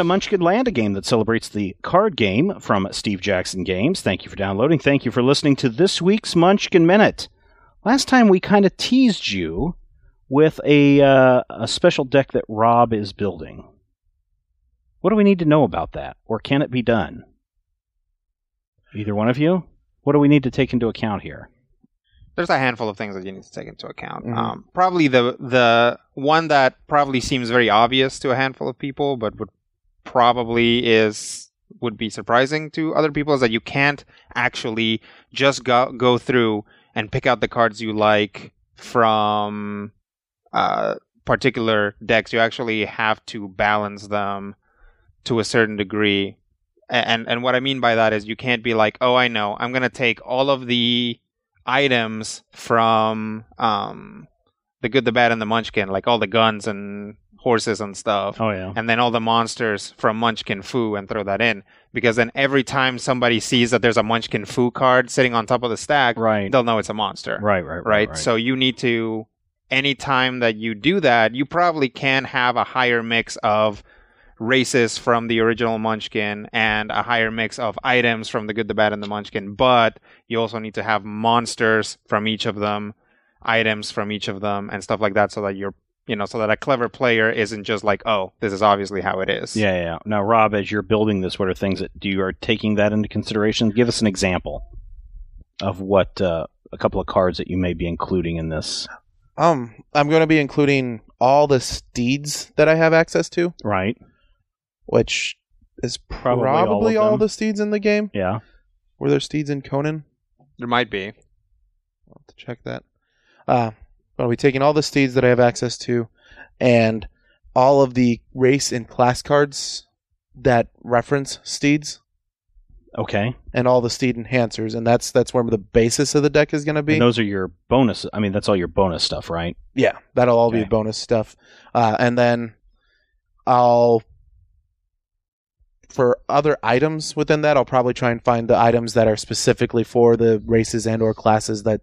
To Munchkin Land, a game that celebrates the card game from Steve Jackson Games. Thank you for downloading. Thank you for listening to this week's Munchkin Minute. Last time we kind of teased you with a uh, a special deck that Rob is building. What do we need to know about that, or can it be done? Either one of you. What do we need to take into account here? there's a handful of things that you need to take into account. Mhm. Um, probably the the one that probably seems very obvious to a handful of people, but would probably is would be surprising to other people is that you can't actually just go go through and pick out the cards you like from uh, particular decks. You actually have to balance them to a certain degree. And and what I mean by that is you can't be like, oh, I know, I'm gonna take all of the items from um, the good, the bad, and the Munchkin, like all the guns and horses and stuff, Oh yeah. and then all the monsters from Munchkin Fu and throw that in. Because then every time somebody sees that there's a Munchkin Fu card sitting on top of the stack, Right. they'll know it's a monster. Right. Right. Right. So you need to, anytime that you do that, you probably can have a higher mix of races from the original Munchkin and a higher mix of items from the Good, the Bad, and the Munchkin. But you also need to have monsters from each of them, items from each of them, and stuff like that, so that you're, you know, so that a clever player isn't just like, oh, this is obviously how it is. Yeah, yeah. Now, Rob, as you're building this, what are things that do you are taking that into consideration? Give us an example of what uh, a couple of cards that you may be including in this. Um, I'm going to be including all the steeds that I have access to, Right. which is Probably probably, all all, the steeds in the game. Yeah. Were there steeds in Conan? There might be. I'll have to check that. Uh, but I'll be taking all the steeds that I have access to, and all of the race and class cards that reference steeds, Okay. and all the steed enhancers, and that's that's where the basis of the deck is going to be. And those are your bonus. I mean, that's all your bonus stuff, right? Yeah, that'll all Okay. be bonus stuff. Uh, and then I'll for other items within that, I'll probably try and find the items that are specifically for the races and or classes that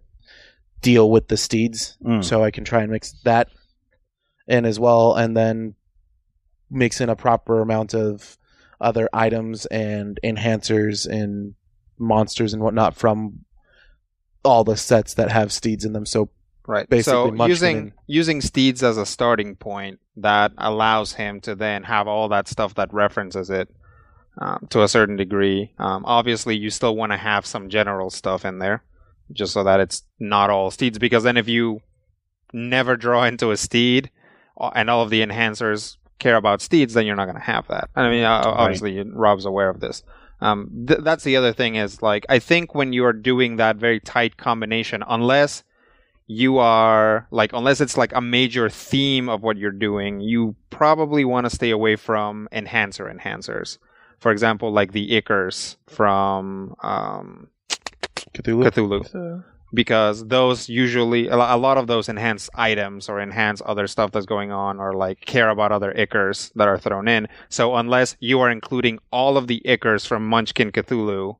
deal with the steeds. Mm. So I can try and mix that in as well, and then mix in a proper amount of other items and enhancers and monsters and whatnot from all the sets that have steeds in them. So Right. basically so using and- using steeds as a starting point that allows him to then have all that stuff that references it um, to a certain degree. Um, obviously, you still want to have some general stuff in there, just so that it's not all steeds. Because then, if you never draw into a steed uh, and all of the enhancers care about steeds, then you're not going to have that. I mean, uh, obviously, Rob's aware of this. Um, th- that's the other thing is like I think when you are doing that very tight combination, unless you are like unless it's like a major theme of what you're doing, you probably want to stay away from enhancer enhancers. For example, like the Ickers from um, Cthulhu. Cthulhu because those usually a lot of those enhance items or enhance other stuff that's going on or like care about other ickers that are thrown in so unless you are including all of the ickers from munchkin cthulhu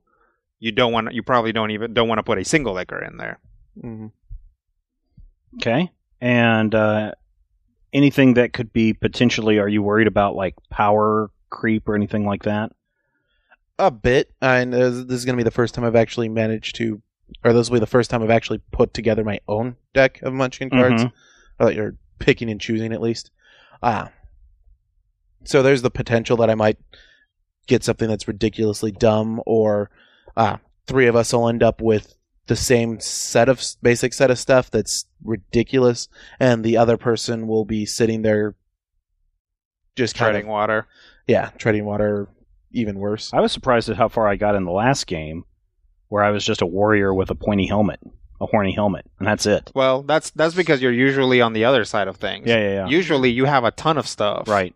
you don't want you probably don't even don't want to put a single icker in there Mhm. Okay. And uh, anything that could be potentially, are you worried about like power creep or anything like that? A bit, and uh, this is going to be the first time I've actually managed to or this will be the first time I've actually put together my own deck of Munchkin cards. Mhm. Or you're picking and choosing at least. Ah. So there's the potential that I might get something that's ridiculously dumb, or ah, three of us will end up with the same set of basic set of stuff that's ridiculous, and the other person will be sitting there just Treading of water. yeah, treading water, even worse. I was surprised at how far I got in the last game, where I was just a warrior with a pointy helmet, a horny helmet, and that's it. Well, that's that's because you're usually on the other side of things. Yeah, yeah, yeah. Usually you have a ton of stuff. right.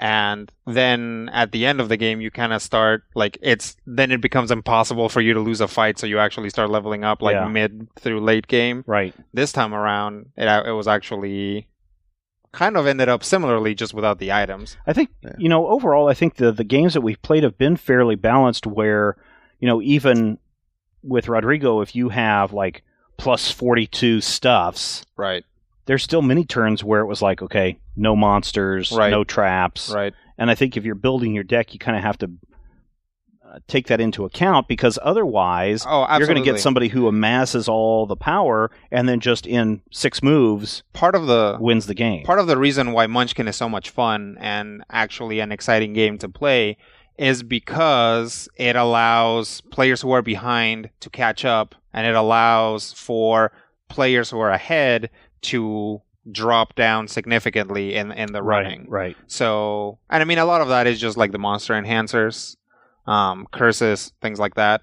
And then at the end of the game you kind of start like it's then it becomes impossible for you to lose a fight so you actually start leveling up like Yeah. mid through late game. Right. This time around it it was actually kind of ended up similarly just without the items. I think Yeah. you know overall, I think the the games that we've played have been fairly balanced. Where you know even with Rodrigo, if you have like plus forty two stuffs, Right. there's still many turns where it was like, okay, no monsters, Right. no traps, Right. and I think if you're building your deck, you kind of have to take that into account because otherwise. Oh. You're going to get somebody who amasses all the power and then just in six moves part of the wins the game. part of the reason why Munchkin is so much fun and actually an exciting game to play is because it allows players who are behind to catch up and it allows for players who are ahead to drop down significantly in in the running. right, right. So, and I mean, a lot of that is just like the monster enhancers, um, curses, things like that.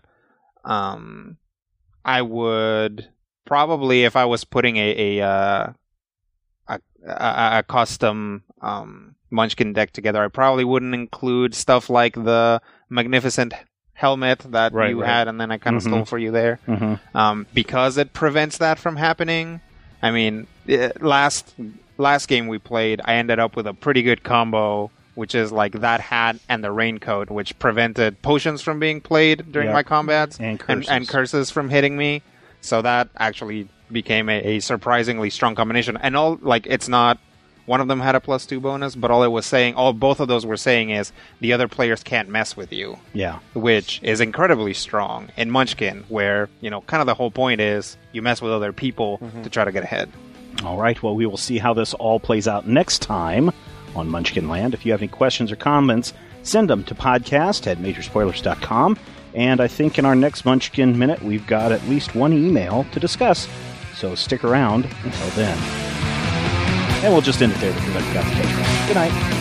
Um, I would probably, if I was putting a a uh, a, a, a custom um, Munchkin deck together, I probably wouldn't include stuff like the magnificent helmet that Right, you right. had, and then I kind of Mhm. stole for you there hmm um, because it prevents that from happening. I mean, eh, last last game we played, I ended up with a pretty good combo, which is like that hat and the raincoat, which prevented potions from being played during Yeah. my combats And and, curses. and curses from hitting me. So that actually became a, a surprisingly strong combination. And all like it's not one of them had a plus two bonus, but all it was saying, all both of those were saying is the other players can't mess with you Yeah. which is incredibly strong in Munchkin, where, you know, kind of the whole point is you mess with other people mm-hmm. to try to get ahead. All right. Well, we will see how this all plays out next time on Munchkin Land. If you have any questions or comments, send them to podcast at majorspoilers.com. And I think in our next Munchkin Minute, we've got at least one email to discuss. So stick around until then. And we'll just end it there with the got the catch. Good night.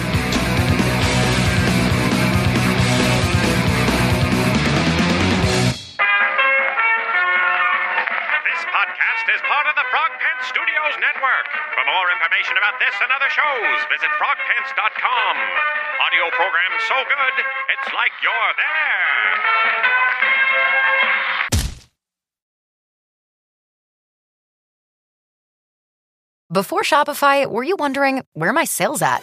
Podcast is part of the Frog Pants Studios Network. For more information about this and other shows, visit frogpants.com. Audio program so good, it's like you're there. Before Shopify, were you wondering where my sales at?